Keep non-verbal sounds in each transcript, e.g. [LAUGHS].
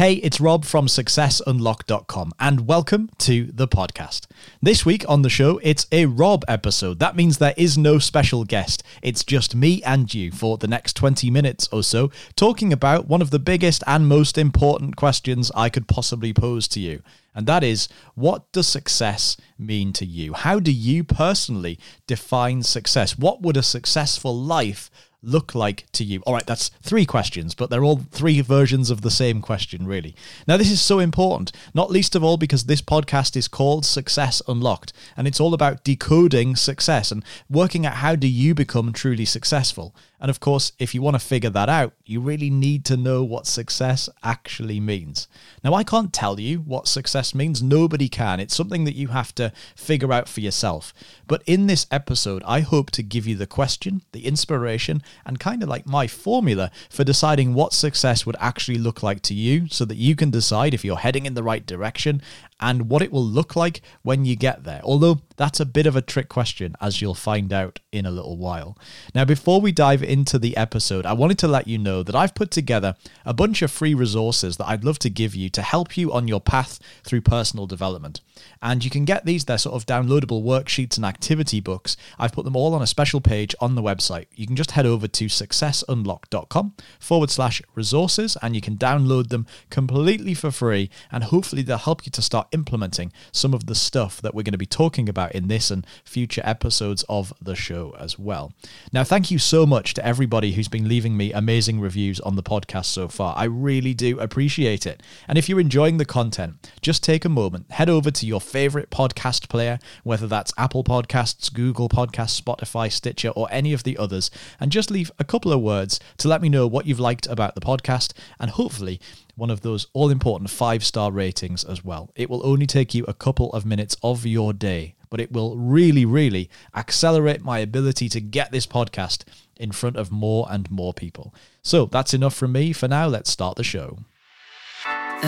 Hey, it's Rob from successunlocked.com and welcome to the podcast. This week on the show, it's a Rob episode. That means there is no special guest. It's just me and you for the next 20 minutes or so, talking about one of the biggest and most important questions I could possibly pose to you. And that is, what does success mean to you? How do you personally define success? What would a successful life look like to you? All right, that's three questions, but they're all three versions of the same question, really. Now, this is so important, not least of all because this podcast is called Success Unlocked, and it's all about decoding success and working out how do you become truly successful. And of course, if you want to figure that out, you really need to know what success actually means. Now, I can't tell you what success means. Nobody can. It's something that you have to figure out for yourself. But in this episode, I hope to give you the question, the inspiration, and kind of like my formula for deciding what success would actually look like to you so that you can decide if you're heading in the right direction and what it will look like when you get there. Although that's a bit of a trick question, as you'll find out in a little while. Now, before we dive into the episode, I wanted to let you know that I've put together a bunch of free resources that I'd love to give you to help you on your path through personal development. And you can get these, they're sort of downloadable worksheets and activity books. I've put them all on a special page on the website. You can just head over to successunlocked.com forward slash resources and you can download them completely for free. And hopefully, they'll help you to start implementing some of the stuff that we're going to be talking about in this and future episodes of the show as well. Now, thank you so much to everybody who's been leaving me amazing reviews on the podcast so far. I really do appreciate it. And if you're enjoying the content, just take a moment, head over to your favorite podcast player, whether that's Apple Podcasts, Google Podcasts, Spotify, Stitcher, or any of the others, and just leave a couple of words to let me know what you've liked about the podcast and hopefully one of those all important five star ratings as well. It will only take you a couple of minutes of your day, but it will really, really accelerate my ability to get this podcast in front of more and more people. So that's enough from me for now. Let's start the show.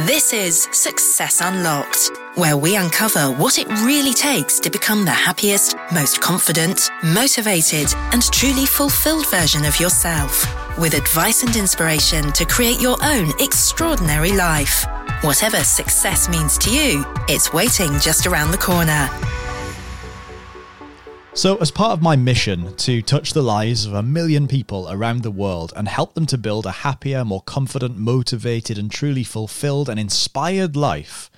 This is Success Unlocked, where we uncover what it really takes to become the happiest, most confident, motivated, and truly fulfilled version of yourself, with advice and inspiration to create your own extraordinary life. Whatever success means to you, it's waiting just around the corner. So, as part of my mission to touch the lives of a million people around the world and help them to build a happier, more confident, motivated, and truly fulfilled and inspired life,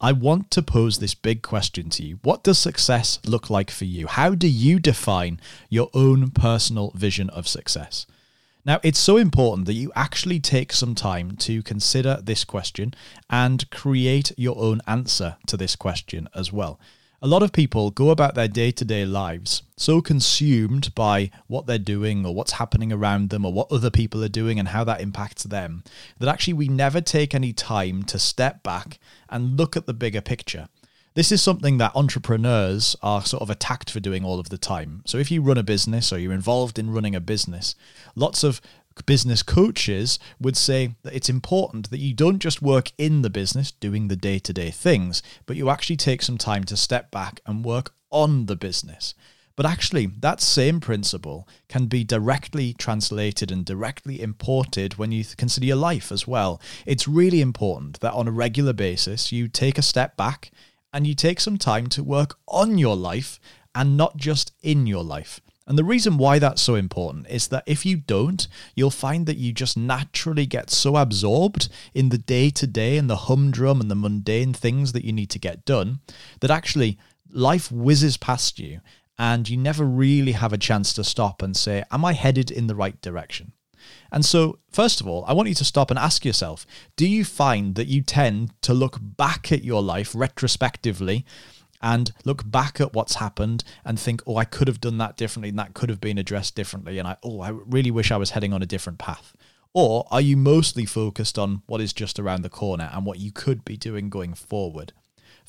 I want to pose this big question to you. What does success look like for you? How do you define your own personal vision of success? Now, it's so important that you actually take some time to consider this question and create your own answer to this question as well. A lot of people go about their day to day lives so consumed by what they're doing or what's happening around them or what other people are doing and how that impacts them that actually we never take any time to step back and look at the bigger picture. This is something that entrepreneurs are sort of attacked for doing all of the time. So, if you run a business or you're involved in running a business, lots of business coaches would say that it's important that you don't just work in the business doing the day to day things, but you actually take some time to step back and work on the business. But actually, that same principle can be directly translated and directly imported when you consider your life as well. It's really important that on a regular basis you take a step back and you take some time to work on your life and not just in your life. And the reason why that's so important is that if you don't, you'll find that you just naturally get so absorbed in the day to day and the humdrum and the mundane things that you need to get done that actually life whizzes past you and you never really have a chance to stop and say, Am I headed in the right direction? And so, first of all, I want you to stop and ask yourself do you find that you tend to look back at your life retrospectively and look back at what's happened and think, oh, I could have done that differently and that could have been addressed differently. And I, oh, I really wish I was heading on a different path. Or are you mostly focused on what is just around the corner and what you could be doing going forward?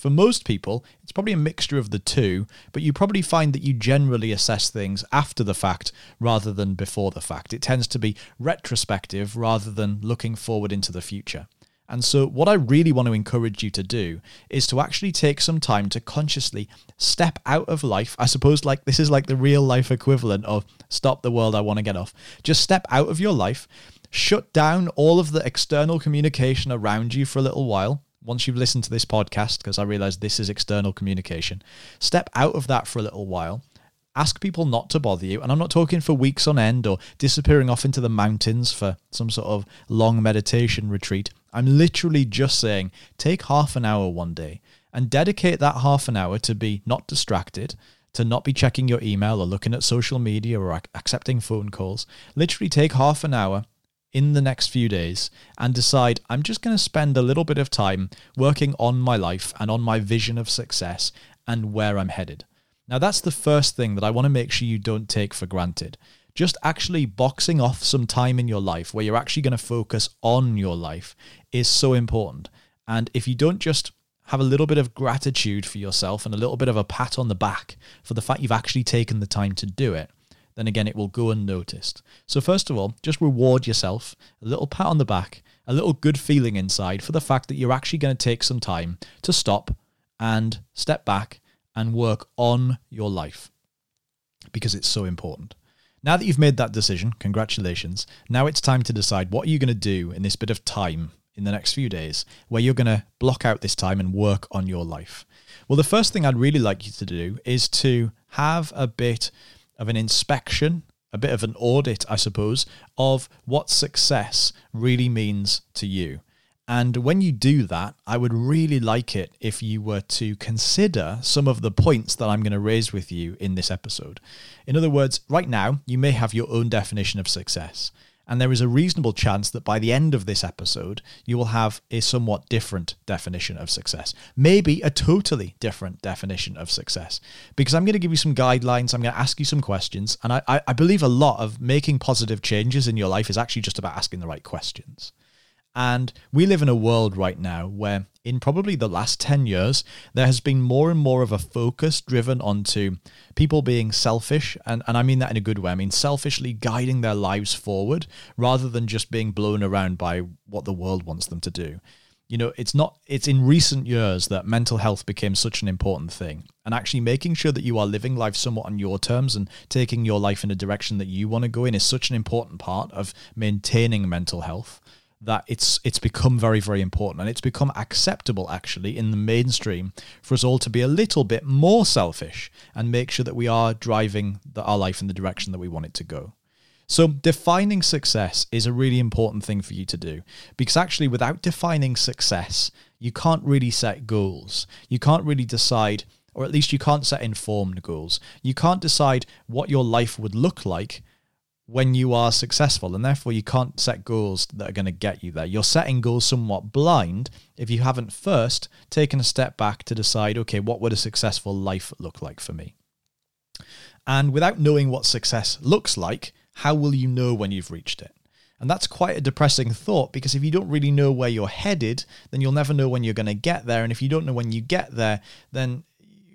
For most people, it's probably a mixture of the two, but you probably find that you generally assess things after the fact rather than before the fact. It tends to be retrospective rather than looking forward into the future. And so, what I really want to encourage you to do is to actually take some time to consciously step out of life. I suppose, like, this is like the real life equivalent of stop the world, I want to get off. Just step out of your life, shut down all of the external communication around you for a little while. Once you've listened to this podcast, because I realize this is external communication, step out of that for a little while. Ask people not to bother you. And I'm not talking for weeks on end or disappearing off into the mountains for some sort of long meditation retreat. I'm literally just saying take half an hour one day and dedicate that half an hour to be not distracted, to not be checking your email or looking at social media or ac- accepting phone calls. Literally take half an hour in the next few days and decide I'm just going to spend a little bit of time working on my life and on my vision of success and where I'm headed. Now, that's the first thing that I want to make sure you don't take for granted. Just actually boxing off some time in your life where you're actually going to focus on your life is so important. And if you don't just have a little bit of gratitude for yourself and a little bit of a pat on the back for the fact you've actually taken the time to do it, then again, it will go unnoticed. So, first of all, just reward yourself a little pat on the back, a little good feeling inside for the fact that you're actually going to take some time to stop and step back and work on your life because it's so important. Now that you've made that decision, congratulations. Now it's time to decide what are you going to do in this bit of time in the next few days where you're going to block out this time and work on your life? Well, the first thing I'd really like you to do is to have a bit of an inspection, a bit of an audit, I suppose, of what success really means to you. And when you do that, I would really like it if you were to consider some of the points that I'm going to raise with you in this episode. In other words, right now, you may have your own definition of success. And there is a reasonable chance that by the end of this episode, you will have a somewhat different definition of success. Maybe a totally different definition of success. Because I'm going to give you some guidelines, I'm going to ask you some questions. And I, I, believe a lot of making positive changes in your life is actually just about asking the right questions. And we live in a world right now where, in probably the last 10 years, there has been more and more of a focus driven onto people being selfish. And, and I mean that in a good way. I mean, selfishly guiding their lives forward rather than just being blown around by what the world wants them to do. You know, it's not, it's in recent years that mental health became such an important thing. And actually making sure that you are living life somewhat on your terms and taking your life in a direction that you want to go in is such an important part of maintaining mental health that it's it's become very very important and it's become acceptable actually in the mainstream for us all to be a little bit more selfish and make sure that we are driving the, our life in the direction that we want it to go. So defining success is a really important thing for you to do because actually without defining success, you can't really set goals. You can't really decide or at least you can't set informed goals. You can't decide what your life would look like when you are successful, and therefore you can't set goals that are going to get you there. You're setting goals somewhat blind if you haven't first taken a step back to decide, okay, what would a successful life look like for me? And without knowing what success looks like, how will you know when you've reached it? And that's quite a depressing thought because if you don't really know where you're headed, then you'll never know when you're going to get there. And if you don't know when you get there, then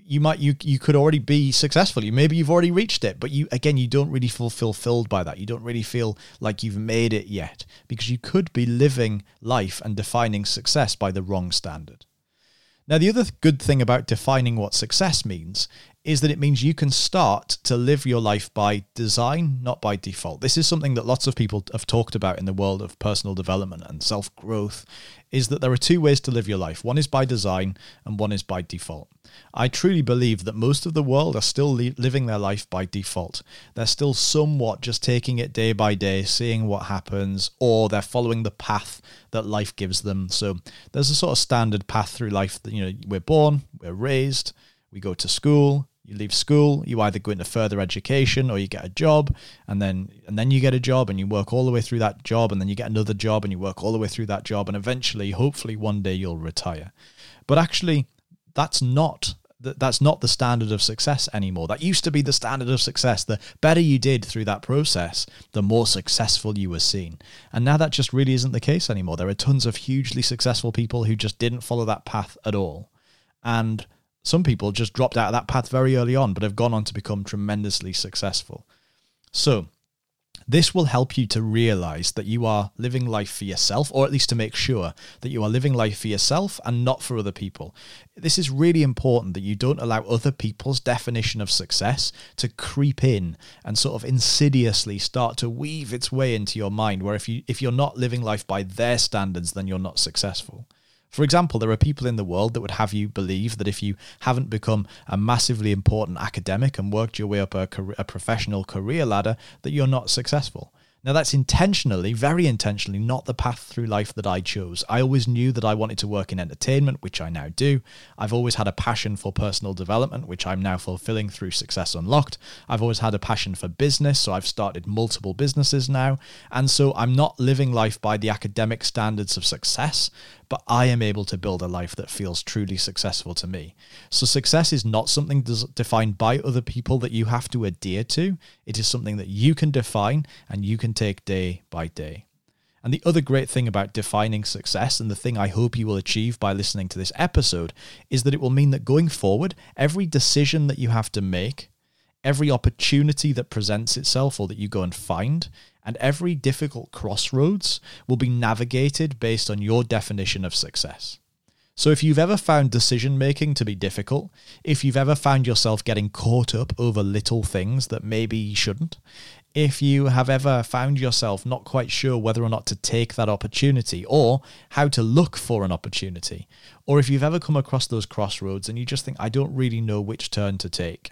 you might you you could already be successful. You maybe you've already reached it, but you again you don't really feel fulfilled by that. You don't really feel like you've made it yet because you could be living life and defining success by the wrong standard. Now, the other good thing about defining what success means is that it means you can start to live your life by design, not by default. This is something that lots of people have talked about in the world of personal development and self growth is that there are two ways to live your life. One is by design and one is by default. I truly believe that most of the world are still li- living their life by default. They're still somewhat just taking it day by day, seeing what happens, or they're following the path that life gives them. So there's a sort of standard path through life that, you know, we're born, we're raised, we go to school, you leave school you either go into further education or you get a job and then and then you get a job and you work all the way through that job and then you get another job and you work all the way through that job and eventually hopefully one day you'll retire but actually that's not that's not the standard of success anymore. That used to be the standard of success. The better you did through that process, the more successful you were seen. And now that just really isn't the case anymore. There are tons of hugely successful people who just didn't follow that path at all. And some people just dropped out of that path very early on, but have gone on to become tremendously successful. So, This will help you to realize that you are living life for yourself, or at least to make sure that you are living life for yourself and not for other people. This is really important that you don't allow other people's definition of success to creep in and sort of insidiously start to weave its way into your mind where if you if you're not living life by their standards then you're not successful. For example, there are people in the world that would have you believe that if you haven't become a massively important academic and worked your way up a, career, a professional career ladder, that you're not successful. Now, that's intentionally, very intentionally, not the path through life that I chose. I always knew that I wanted to work in entertainment, which I now do. I've always had a passion for personal development, which I'm now fulfilling through Success Unlocked. I've always had a passion for business, so I've started multiple businesses now. And so I'm not living life by the academic standards of success, but I am able to build a life that feels truly successful to me. So, success is not something defined by other people that you have to adhere to. It is something that you can define and you can take day by day. And the other great thing about defining success, and the thing I hope you will achieve by listening to this episode, is that it will mean that going forward, every decision that you have to make, every opportunity that presents itself or that you go and find, and every difficult crossroads will be navigated based on your definition of success. So, if you've ever found decision making to be difficult, if you've ever found yourself getting caught up over little things that maybe you shouldn't, if you have ever found yourself not quite sure whether or not to take that opportunity or how to look for an opportunity, or if you've ever come across those crossroads and you just think, I don't really know which turn to take,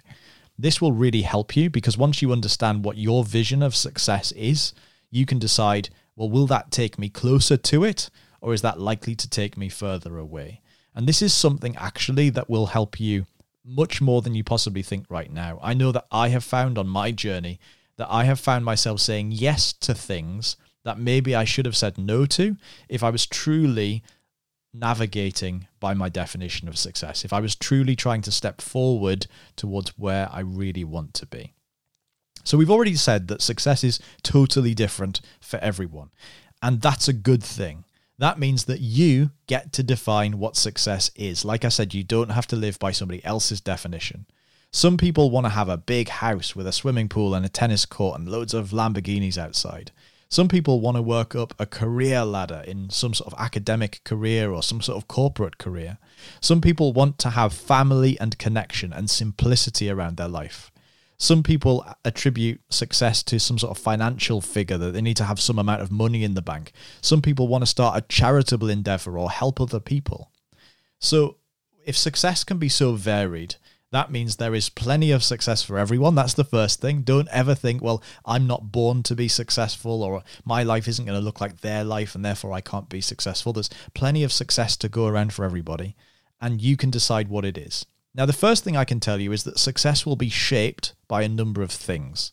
this will really help you because once you understand what your vision of success is, you can decide, well, will that take me closer to it or is that likely to take me further away? And this is something actually that will help you much more than you possibly think right now. I know that I have found on my journey that I have found myself saying yes to things that maybe I should have said no to if I was truly navigating by my definition of success, if I was truly trying to step forward towards where I really want to be. So, we've already said that success is totally different for everyone, and that's a good thing. That means that you get to define what success is. Like I said, you don't have to live by somebody else's definition. Some people want to have a big house with a swimming pool and a tennis court and loads of Lamborghinis outside. Some people want to work up a career ladder in some sort of academic career or some sort of corporate career. Some people want to have family and connection and simplicity around their life. Some people attribute success to some sort of financial figure that they need to have some amount of money in the bank. Some people want to start a charitable endeavor or help other people. So, if success can be so varied, that means there is plenty of success for everyone. That's the first thing. Don't ever think, well, I'm not born to be successful or my life isn't going to look like their life and therefore I can't be successful. There's plenty of success to go around for everybody, and you can decide what it is. Now, the first thing I can tell you is that success will be shaped by a number of things.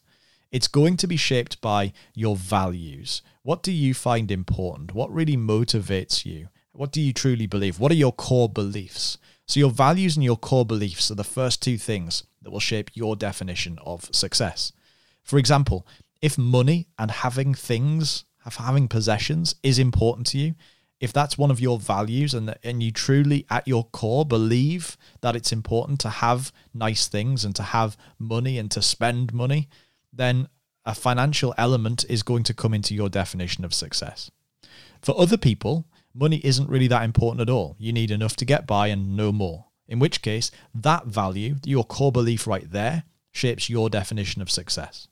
It's going to be shaped by your values. What do you find important? What really motivates you? What do you truly believe? What are your core beliefs? So, your values and your core beliefs are the first two things that will shape your definition of success. For example, if money and having things, having possessions is important to you, if that's one of your values and, and you truly at your core believe that it's important to have nice things and to have money and to spend money, then a financial element is going to come into your definition of success. For other people, money isn't really that important at all. You need enough to get by and no more. In which case, that value, your core belief right there, shapes your definition of success.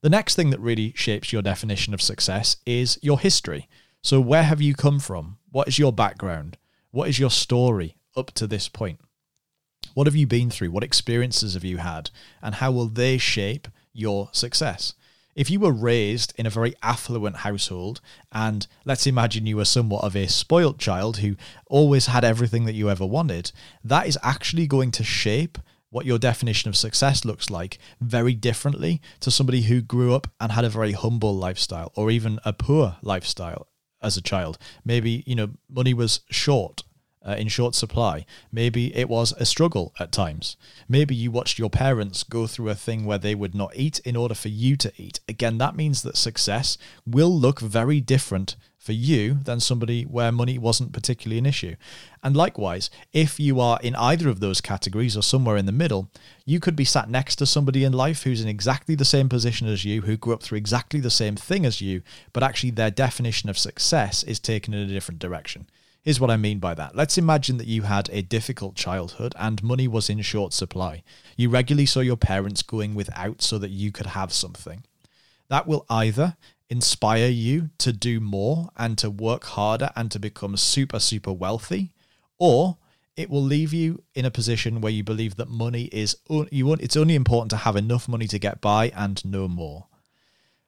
The next thing that really shapes your definition of success is your history. So, where have you come from? What is your background? What is your story up to this point? What have you been through? What experiences have you had? And how will they shape your success? If you were raised in a very affluent household, and let's imagine you were somewhat of a spoilt child who always had everything that you ever wanted, that is actually going to shape what your definition of success looks like very differently to somebody who grew up and had a very humble lifestyle or even a poor lifestyle as a child. Maybe, you know, money was short uh, in short supply. Maybe it was a struggle at times. Maybe you watched your parents go through a thing where they would not eat in order for you to eat. Again, that means that success will look very different for you than somebody where money wasn't particularly an issue. And likewise, if you are in either of those categories or somewhere in the middle, you could be sat next to somebody in life who's in exactly the same position as you, who grew up through exactly the same thing as you, but actually their definition of success is taken in a different direction. Here's what I mean by that. Let's imagine that you had a difficult childhood and money was in short supply. You regularly saw your parents going without so that you could have something. That will either inspire you to do more and to work harder and to become super, super wealthy, or it will leave you in a position where you believe that money is you want it's only important to have enough money to get by and no more.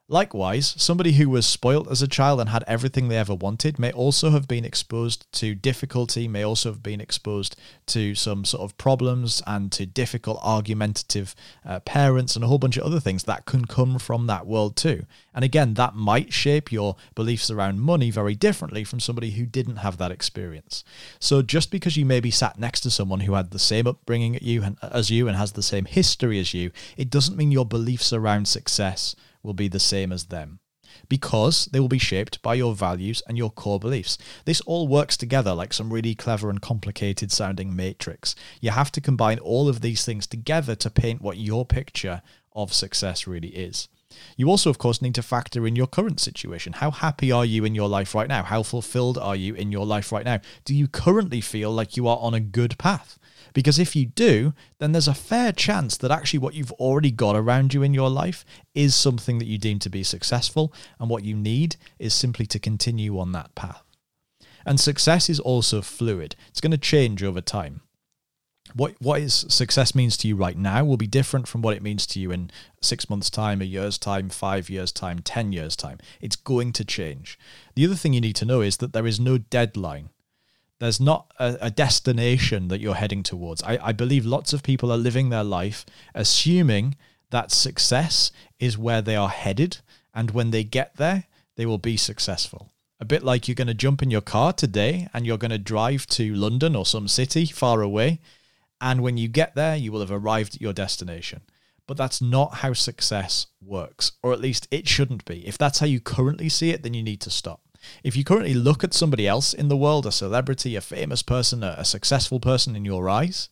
Likewise, somebody who was spoilt as a child and had everything they ever wanted may also have been exposed to difficulty, may also have been exposed to some sort of problems and to difficult, argumentative uh, parents and a whole bunch of other things that can come from that world too. And again, that might shape your beliefs around money very differently from somebody who didn't have that experience. So just because you may be sat next to someone who had the same upbringing as you and has the same history as you, it doesn't mean your beliefs around success will be the same as them because they will be shaped by your values and your core beliefs. This all works together like some really clever and complicated sounding matrix. You have to combine all of these things together to paint what your picture of success really is. You also, of course, need to factor in your current situation. How happy are you in your life right now? How fulfilled are you in your life right now? Do you currently feel like you are on a good path? Because if you do, then there's a fair chance that actually what you've already got around you in your life is something that you deem to be successful, and what you need is simply to continue on that path. And success is also fluid, it's going to change over time. What, what is success means to you right now will be different from what it means to you in six months' time, a year's time, five years' time, 10 years' time. It's going to change. The other thing you need to know is that there is no deadline there's not a, a, destination that you're heading towards. I, I believe lots of people are living their life assuming that success is where they are headed, and when they get there, they will be successful. A bit like you're going to jump in your car today and you're going to drive to London or some city far away, and when you get there, you will have arrived at your destination. But that's not how success works, or at least it shouldn't be. If that's how you currently see it, then you need to stop. If you currently look at somebody else in the world, a celebrity, a famous person, a, a successful person in your eyes,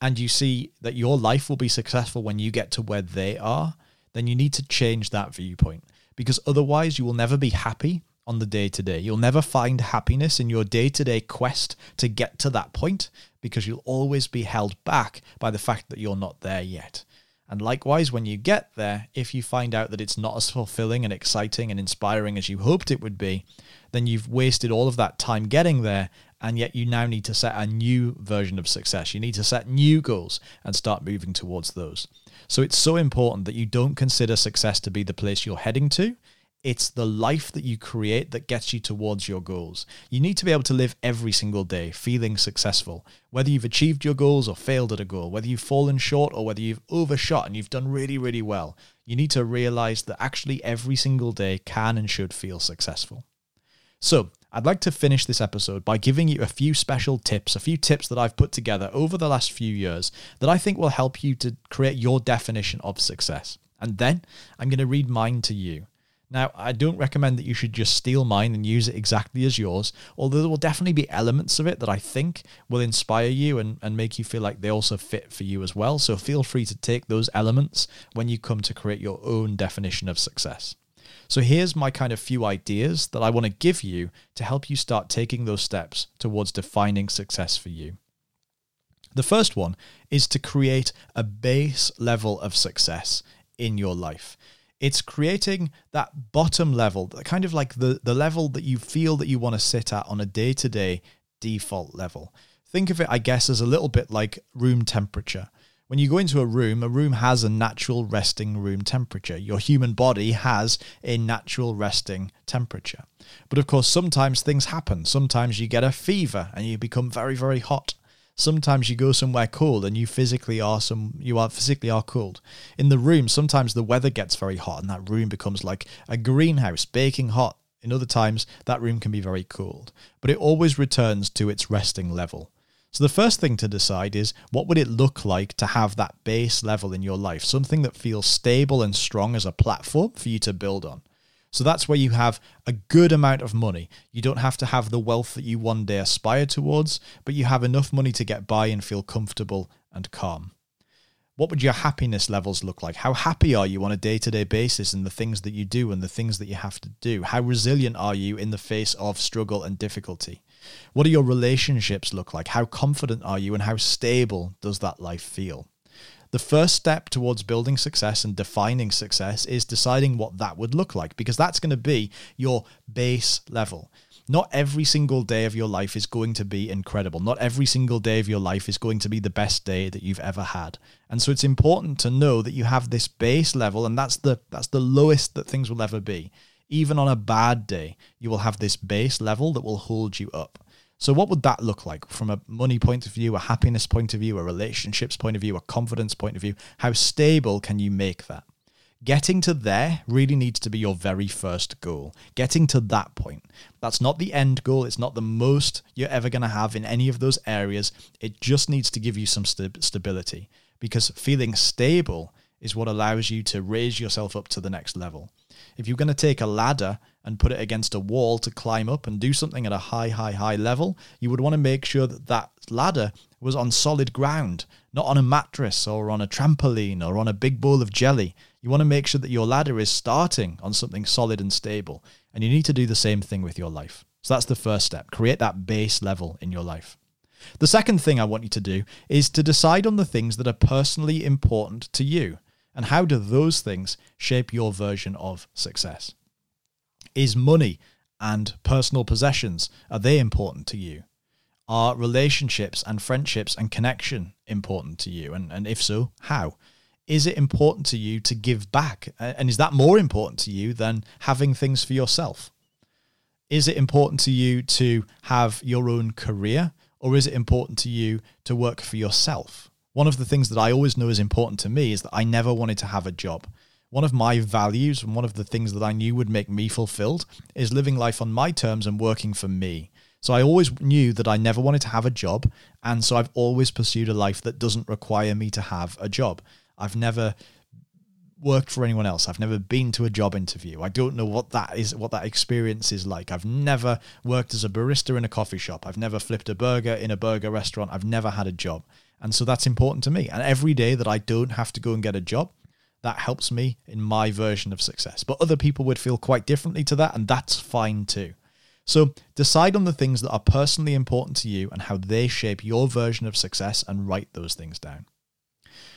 and you see that your life will be successful when you get to where they are, then you need to change that viewpoint because otherwise you will never be happy on the day to day. You'll never find happiness in your day to day quest to get to that point because you'll always be held back by the fact that you're not there yet. And likewise, when you get there, if you find out that it's not as fulfilling and exciting and inspiring as you hoped it would be, then you've wasted all of that time getting there. And yet, you now need to set a new version of success. You need to set new goals and start moving towards those. So, it's so important that you don't consider success to be the place you're heading to. It's the life that you create that gets you towards your goals. You need to be able to live every single day feeling successful. Whether you've achieved your goals or failed at a goal, whether you've fallen short or whether you've overshot and you've done really, really well, you need to realize that actually every single day can and should feel successful. So, I'd like to finish this episode by giving you a few special tips, a few tips that I've put together over the last few years that I think will help you to create your definition of success. And then I'm going to read mine to you. Now, I don't recommend that you should just steal mine and use it exactly as yours, although there will definitely be elements of it that I think will inspire you and, and make you feel like they also fit for you as well. So feel free to take those elements when you come to create your own definition of success. So here's my kind of few ideas that I want to give you to help you start taking those steps towards defining success for you. The first one is to create a base level of success in your life. It's creating that bottom level, kind of like the, the level that you feel that you want to sit at on a day to day default level. Think of it, I guess, as a little bit like room temperature. When you go into a room, a room has a natural resting room temperature. Your human body has a natural resting temperature. But of course, sometimes things happen. Sometimes you get a fever and you become very, very hot sometimes you go somewhere cold and you physically are some you are physically are cold in the room sometimes the weather gets very hot and that room becomes like a greenhouse baking hot In other times, that room can be very cold, but it always returns to its resting level. So the first thing to decide is what would it look like to have that base level in your life, something that feels stable and strong as a platform for you to build on. So that's where you have a good amount of money. You don't have to have the wealth that you one day aspire towards, but you have enough money to get by and feel comfortable and calm. What would your happiness levels look like? How happy are you on a day to day basis in the things that you do and the things that you have to do? How resilient are you in the face of struggle and difficulty? What do your relationships look like? How confident are you and how stable does that life feel? The first step towards building success and defining success is deciding what that would look like because that's going to be your base level. Not every single day of your life is going to be incredible. Not every single day of your life is going to be the best day that you've ever had. And so it's important to know that you have this base level and that's the that's the lowest that things will ever be even on a bad day, you will have this base level that will hold you up. So, what would that look like from a money point of view, a happiness point of view, a relationships point of view, a confidence point of view? How stable can you make that? Getting to there really needs to be your very first goal. Getting to that point. That's not the end goal. It's not the most you're ever going to have in any of those areas. It just needs to give you some st- stability because feeling stable is what allows you to raise yourself up to the next level. If you're going to take a ladder and put it against a wall to climb up and do something at a high, high, high level, you would want to make sure that that ladder was on solid ground, not on a mattress or on a trampoline or on a big bowl of jelly. You want to make sure that your ladder is starting on something solid and stable. And you need to do the same thing with your life. So that's the first step. Create that base level in your life. The second thing I want you to do is to decide on the things that are personally important to you. And how do those things shape your version of success? Is money and personal possessions are they important to you? Are relationships and friendships and connection important to you? And, and if so, how? Is it important to you to give back? And is that more important to you than having things for yourself? Is it important to you to have your own career? Or is it important to you to work for yourself? One of the things that I always know is important to me is that I never wanted to have a job. One of my values and one of the things that I knew would make me fulfilled is living life on my terms and working for me. So I always knew that I never wanted to have a job. And so I've always pursued a life that doesn't require me to have a job. I've never worked for anyone else. I've never been to a job interview. I don't know what that is, what that experience is like. I've never worked as a barista in a coffee shop. I've never flipped a burger in a burger restaurant. I've never had a job. And so that's important to me. And every day that I don't have to go and get a job, that helps me in my version of success. But other people would feel quite differently to that, and that's fine too. So decide on the things that are personally important to you and how they shape your version of success and write those things down.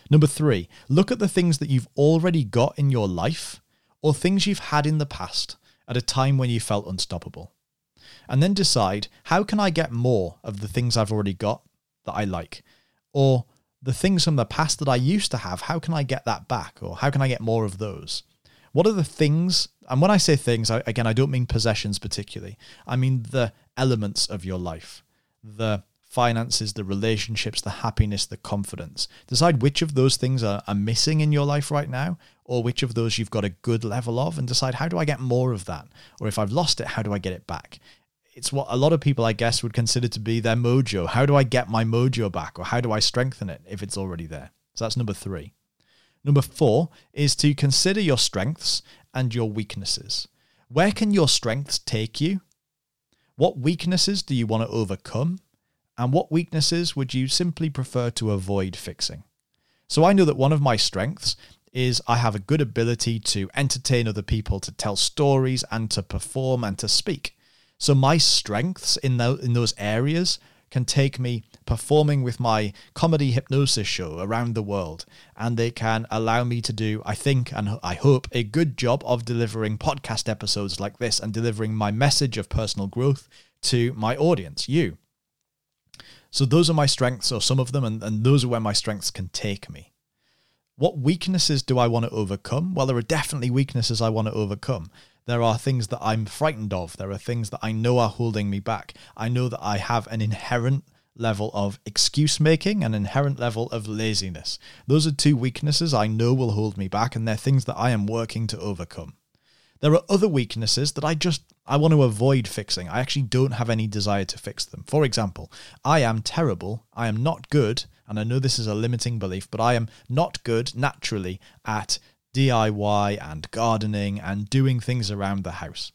Number three, look at the things that you've already got in your life or things you've had in the past at a time when you felt unstoppable. And then decide how can I get more of the things I've already got that I like? Or the things from the past that I used to have, how can I get that back? Or how can I get more of those? What are the things, and when I say things, I, again, I don't mean possessions particularly, I mean the elements of your life, the finances, the relationships, the happiness, the confidence. Decide which of those things are, are missing in your life right now, or which of those you've got a good level of, and decide how do I get more of that? Or if I've lost it, how do I get it back? it's what a lot of people, I guess, would consider to be their mojo. How do I get my mojo back, or how do I strengthen it if it's already there? So that's number three. Number four is to consider your strengths and your weaknesses. Where can your strengths take you? What weaknesses do you want to overcome? And what weaknesses would you simply prefer to avoid fixing? So I know that one of my strengths is I have a good ability to entertain other people, to tell stories, and to perform and to speak. So my strengths in, the, in those areas can take me performing with my comedy hypnosis show around the world. And they can allow me to do, I think, and I hope, a good job of delivering podcast episodes like this and delivering my message of personal growth to my audience, you. So those are my strengths, or some of them, and, and those are where my strengths can take me. What weaknesses do I want to overcome? Well, there are definitely weaknesses I want to overcome. There are things that I'm frightened of. There are things that I know are holding me back. I know that I have an inherent level of excuse making, an inherent level of laziness. Those are two weaknesses I know will hold me back, and they're things that I am working to overcome. There are other weaknesses that I just I want to avoid fixing. I actually don't have any desire to fix them. For example, I am terrible, I am not good, and I know this is a limiting belief, but I am not good naturally at DIY and gardening and doing things around the house.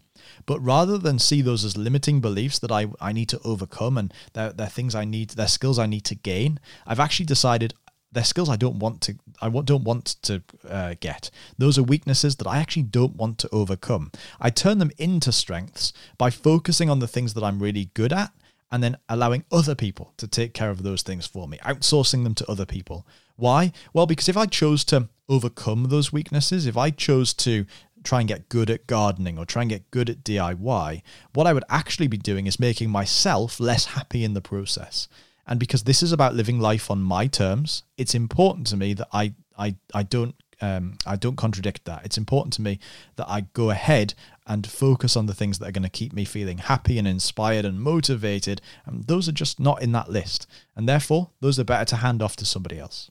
But rather than see those as limiting beliefs that I, I need to overcome and they're, they're things I need, they're skills I need to gain, I've actually decided they're skills I don't want to I don't want to uh, get. Those are weaknesses that I actually don't want to overcome. I turn them into strengths by focusing on the things that I'm really good at and then allowing other people to take care of those things for me, outsourcing them to other people. Why? Well, because if I chose to overcome those weaknesses, if I chose to try and get good at gardening or try and get good at DIY, what I would actually be doing is making myself less happy in the process. And because this is about living life on my terms, it's important to me that I I I don't um, I don't contradict that. It's important to me that I go ahead and focus on the things that are going to keep me feeling happy and inspired and motivated. And those are just not in that list. And therefore, those are better to hand off to somebody else.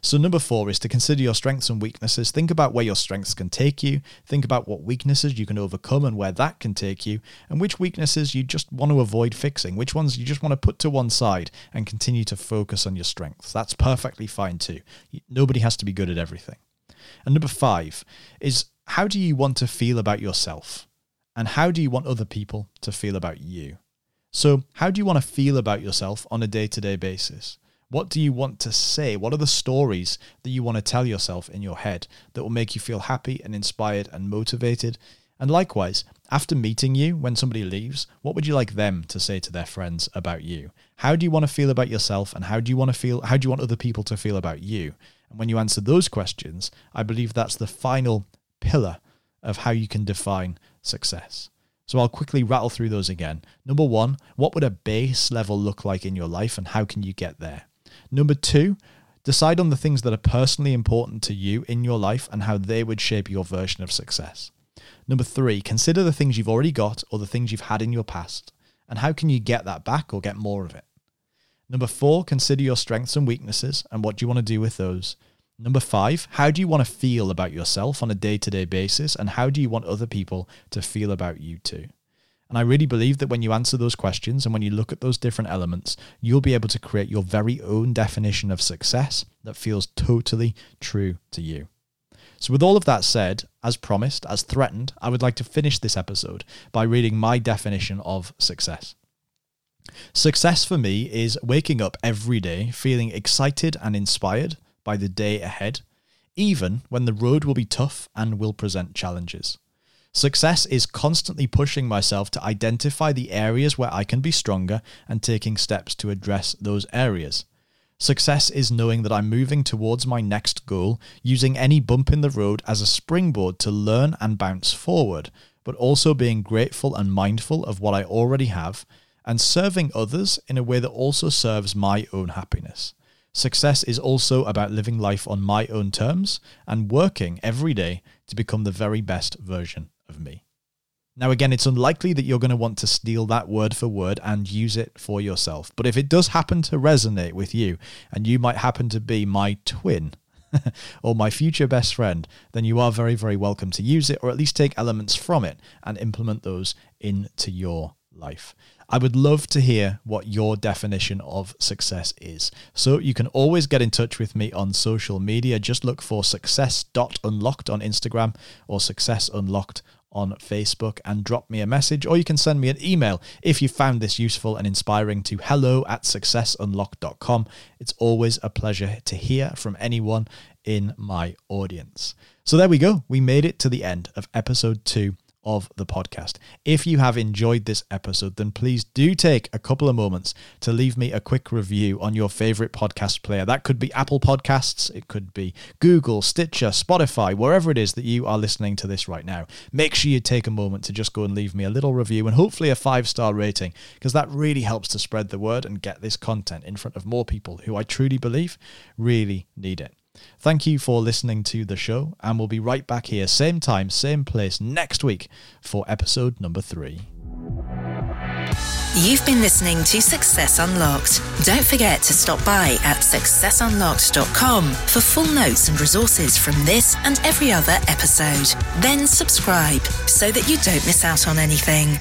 So, number four is to consider your strengths and weaknesses. Think about where your strengths can take you. Think about what weaknesses you can overcome and where that can take you, and which weaknesses you just want to avoid fixing, which ones you just want to put to one side and continue to focus on your strengths. That's perfectly fine too. Nobody has to be good at everything. And number five is how do you want to feel about yourself? And how do you want other people to feel about you? So, how do you want to feel about yourself on a day to day basis? What do you want to say? What are the stories that you want to tell yourself in your head that will make you feel happy and inspired and motivated? And likewise, after meeting you, when somebody leaves, what would you like them to say to their friends about you? How do you want to feel about yourself and how do you want to feel how do you want other people to feel about you? And when you answer those questions, I believe that's the final pillar of how you can define success. So I'll quickly rattle through those again. Number 1, what would a base level look like in your life and how can you get there? Number two, decide on the things that are personally important to you in your life and how they would shape your version of success. Number three, consider the things you've already got or the things you've had in your past and how can you get that back or get more of it. Number four, consider your strengths and weaknesses and what do you want to do with those. Number five, how do you want to feel about yourself on a day to day basis and how do you want other people to feel about you too? And I really believe that when you answer those questions and when you look at those different elements, you'll be able to create your very own definition of success that feels totally true to you. So, with all of that said, as promised, as threatened, I would like to finish this episode by reading my definition of success. Success for me is waking up every day feeling excited and inspired by the day ahead, even when the road will be tough and will present challenges. Success is constantly pushing myself to identify the areas where I can be stronger and taking steps to address those areas. Success is knowing that I'm moving towards my next goal, using any bump in the road as a springboard to learn and bounce forward, but also being grateful and mindful of what I already have, and serving others in a way that also serves my own happiness. Success is also about living life on my own terms and working every day to become the very best version of me. Now, again, it's unlikely that you're going to want to steal that word for word and use it for yourself. But if it does happen to resonate with you, and you might happen to be my twin [LAUGHS] or my future best friend, then you are very, very welcome to use it or at least take elements from it and implement those into your life. I would love to hear what your definition of success is. So you can always get in touch with me on social media. Just look for success.unlocked on Instagram or success unlocked on Facebook and drop me a message, or you can send me an email if you found this useful and inspiring to hello at successunlocked.com. It's always a pleasure to hear from anyone in my audience. So there we go. We made it to the end of episode two of the podcast. If you have enjoyed this episode, then please do take a couple of moments to leave me a quick review on your favorite podcast player. That could be Apple Podcasts, it could be Google, Stitcher, Spotify, wherever it is that you are listening to this right now. Make sure you take a moment to just go and leave me a little review and hopefully a five star rating, because that really helps to spread the word and get this content in front of more people who I truly believe really need it. Thank you for listening to the show, and we'll be right back here, same time, same place next week for episode number three. You've been listening to Success Unlocked. Don't forget to stop by at successunlocked.com for full notes and resources from this and every other episode. Then subscribe so that you don't miss out on anything.